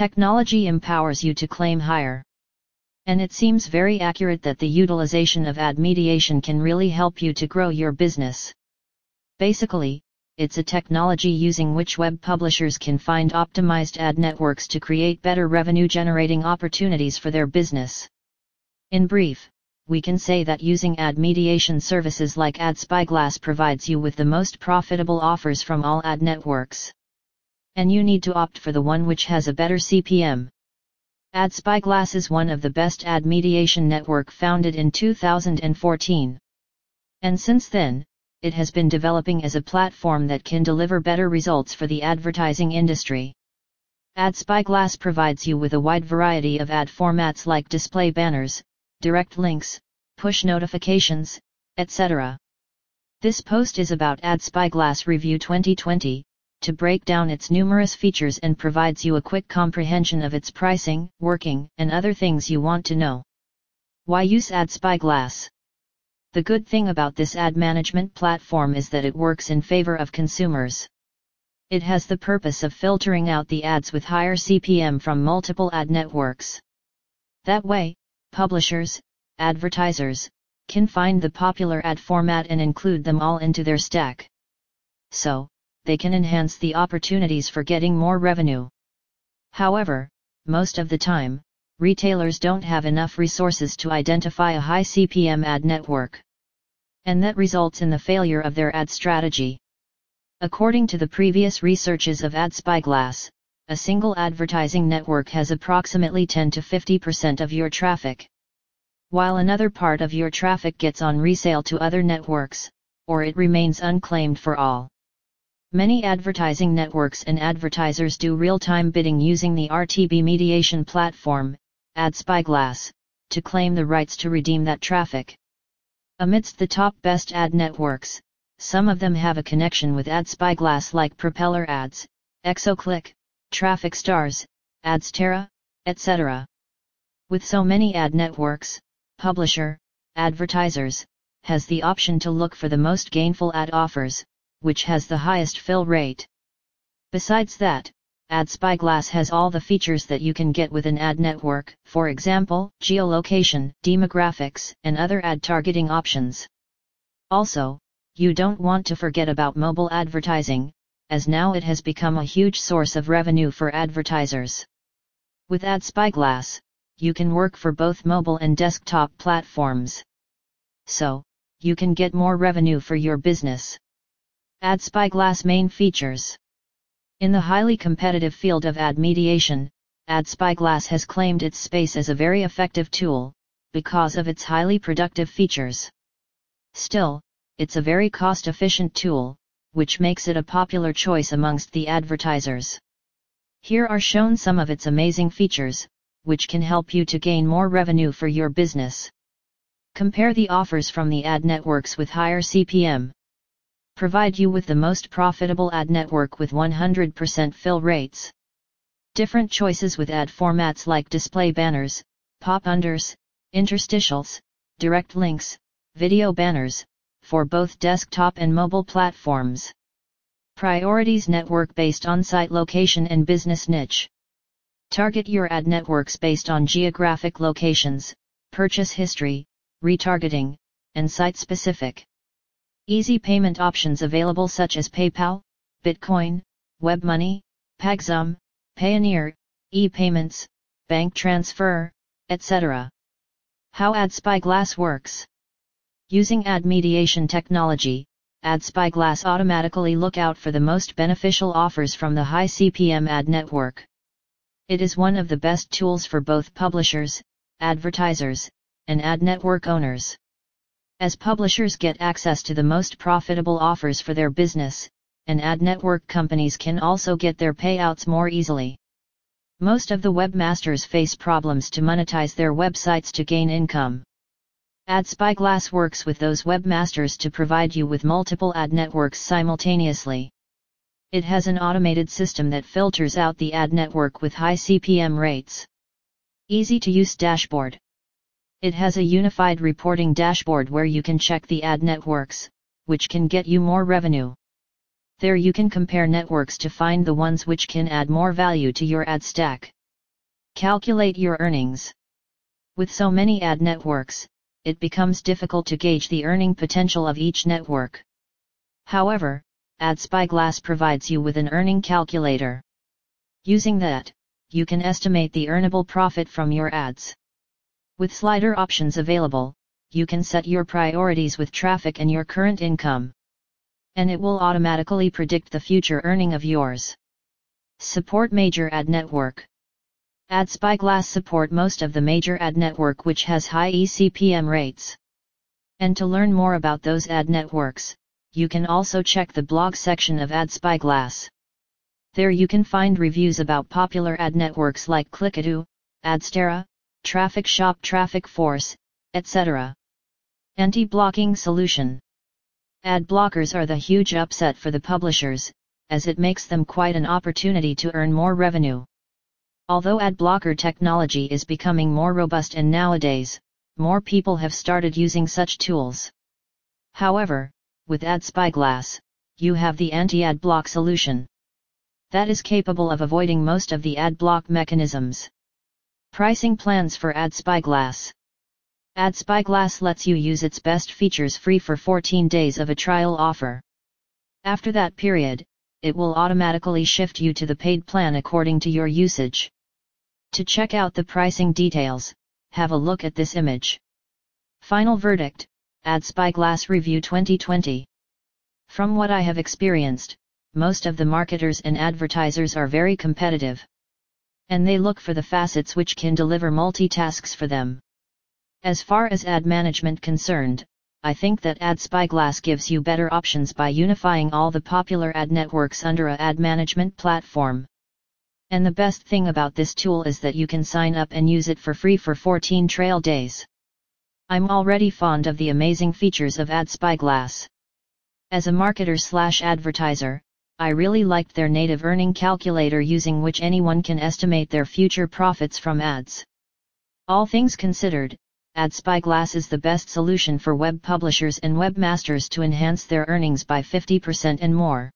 Technology empowers you to claim higher. And it seems very accurate that the utilization of ad mediation can really help you to grow your business. Basically, it's a technology using which web publishers can find optimized ad networks to create better revenue generating opportunities for their business. In brief, we can say that using ad mediation services like AdSpyglass provides you with the most profitable offers from all ad networks. And you need to opt for the one which has a better CPM. AdSpyglass is one of the best ad mediation network founded in 2014. And since then, it has been developing as a platform that can deliver better results for the advertising industry. AdSpyglass provides you with a wide variety of ad formats like display banners, direct links, push notifications, etc. This post is about AdSpyglass Review 2020, to break down its numerous features and provides you a quick comprehension of its pricing, working, and other things you want to know. Why use AdSpyglass? The good thing about this ad management platform is that it works in favor of consumers. It has the purpose of filtering out the ads with higher CPM from multiple ad networks. That way, publishers, advertisers, can find the popular ad format and include them all into their stack. So, they can enhance the opportunities for getting more revenue. However, most of the time, retailers don't have enough resources to identify a high CPM ad network. And that results in the failure of their ad strategy. According to the previous researches of AdSpyglass, a single advertising network has approximately 10 to 50% of your traffic. While another part of your traffic gets on resale to other networks, or it remains unclaimed for all. Many advertising networks and advertisers do real-time bidding using the RTB mediation platform, AdSpyglass, to claim the rights to redeem that traffic. Amidst the top best ad networks, some of them have a connection with AdSpyglass like Propeller Ads, ExoClick, Traffic Stars, AdSterra, etc. With so many ad networks, publisher, advertisers, has the option to look for the most gainful ad offers, which has the highest fill rate. Besides that, AdSpyglass has all the features that you can get with an ad network, for example, geolocation, demographics, and other ad targeting options. Also, you don't want to forget about mobile advertising, as now it has become a huge source of revenue for advertisers. With AdSpyglass, you can work for both mobile and desktop platforms. So, you can get more revenue for your business. AdSpyglass main features in the highly competitive field of ad mediation, AdSpyglass has claimed its space as a very effective tool, because of its highly productive features. Still, it's a very cost-efficient tool, which makes it a popular choice amongst the advertisers. Here are shown some of its amazing features, which can help you to gain more revenue for your business. Compare the offers from the ad networks with higher CPM provide you with the most profitable ad network with 100% fill rates. Different choices with ad formats like display banners, pop-unders, interstitials, direct links, video banners, for both desktop and mobile platforms. Priorities network based on site location and business niche. Target your ad networks based on geographic locations, purchase history, retargeting, and site specific. Easy payment options available such as PayPal, Bitcoin, WebMoney, Paxum, Payoneer, e-payments, bank transfer, etc. How Ad AdSpyglass works. Using ad mediation technology, Ad AdSpyglass automatically look out for the most beneficial offers from the high CPM ad network. It is one of the best tools for both publishers, advertisers, and ad network owners. As publishers get access to the most profitable offers for their business, and ad network companies can also get their payouts more easily. Most of the webmasters face problems to monetize their websites to gain income. AdSpyglass works with those webmasters to provide you with multiple ad networks simultaneously. It has an automated system that filters out the ad network with high CPM rates. Easy to use dashboard. It has a unified reporting dashboard where you can check the ad networks, which can get you more revenue. There you can compare networks to find the ones which can add more value to your ad stack. Calculate your earnings. With so many ad networks, it becomes difficult to gauge the earning potential of each network. However, AdSpyglass provides you with an earning calculator. Using that, you can estimate the earnable profit from your ads. With slider options available, you can set your priorities with traffic and your current income. And it will automatically predict the future earning of yours. Support major ad network. AdSpyglass support most of the major ad network which has high eCPM rates. And to learn more about those ad networks, you can also check the blog section of AdSpyglass. There you can find reviews about popular ad networks like Clickadu, AdSterra, Traffic Shop Traffic Force, etc. Anti-blocking solution. Ad blockers are the huge upset for the publishers, as it makes them quite an opportunity to earn more revenue. Although ad blocker technology is becoming more robust and nowadays, more people have started using such tools. However, with Ad AdSpyglass, you have the anti-ad block solution. That is capable of avoiding most of the ad block mechanisms. Pricing plans for AdSpyglass. AdSpyglass lets you use its best features free for 14 days of a trial offer. After that period, it will automatically shift you to the paid plan according to your usage. To check out the pricing details, have a look at this image. Final verdict, Ad AdSpyglass Review 2020. From what I have experienced, most of the marketers and advertisers are very competitive. And they look for the facets which can deliver multitasks for them. As far as ad management concerned, I think that AdSpyglass gives you better options by unifying all the popular ad networks under a ad management platform. And the best thing about this tool is that you can sign up and use it for free for 14 trail days. I'm already fond of the amazing features of AdSpyglass. As a marketer slash advertiser, I really liked their native earning calculator using which anyone can estimate their future profits from ads. All things considered, AdSpyglass is the best solution for web publishers and webmasters to enhance their earnings by 50% and more.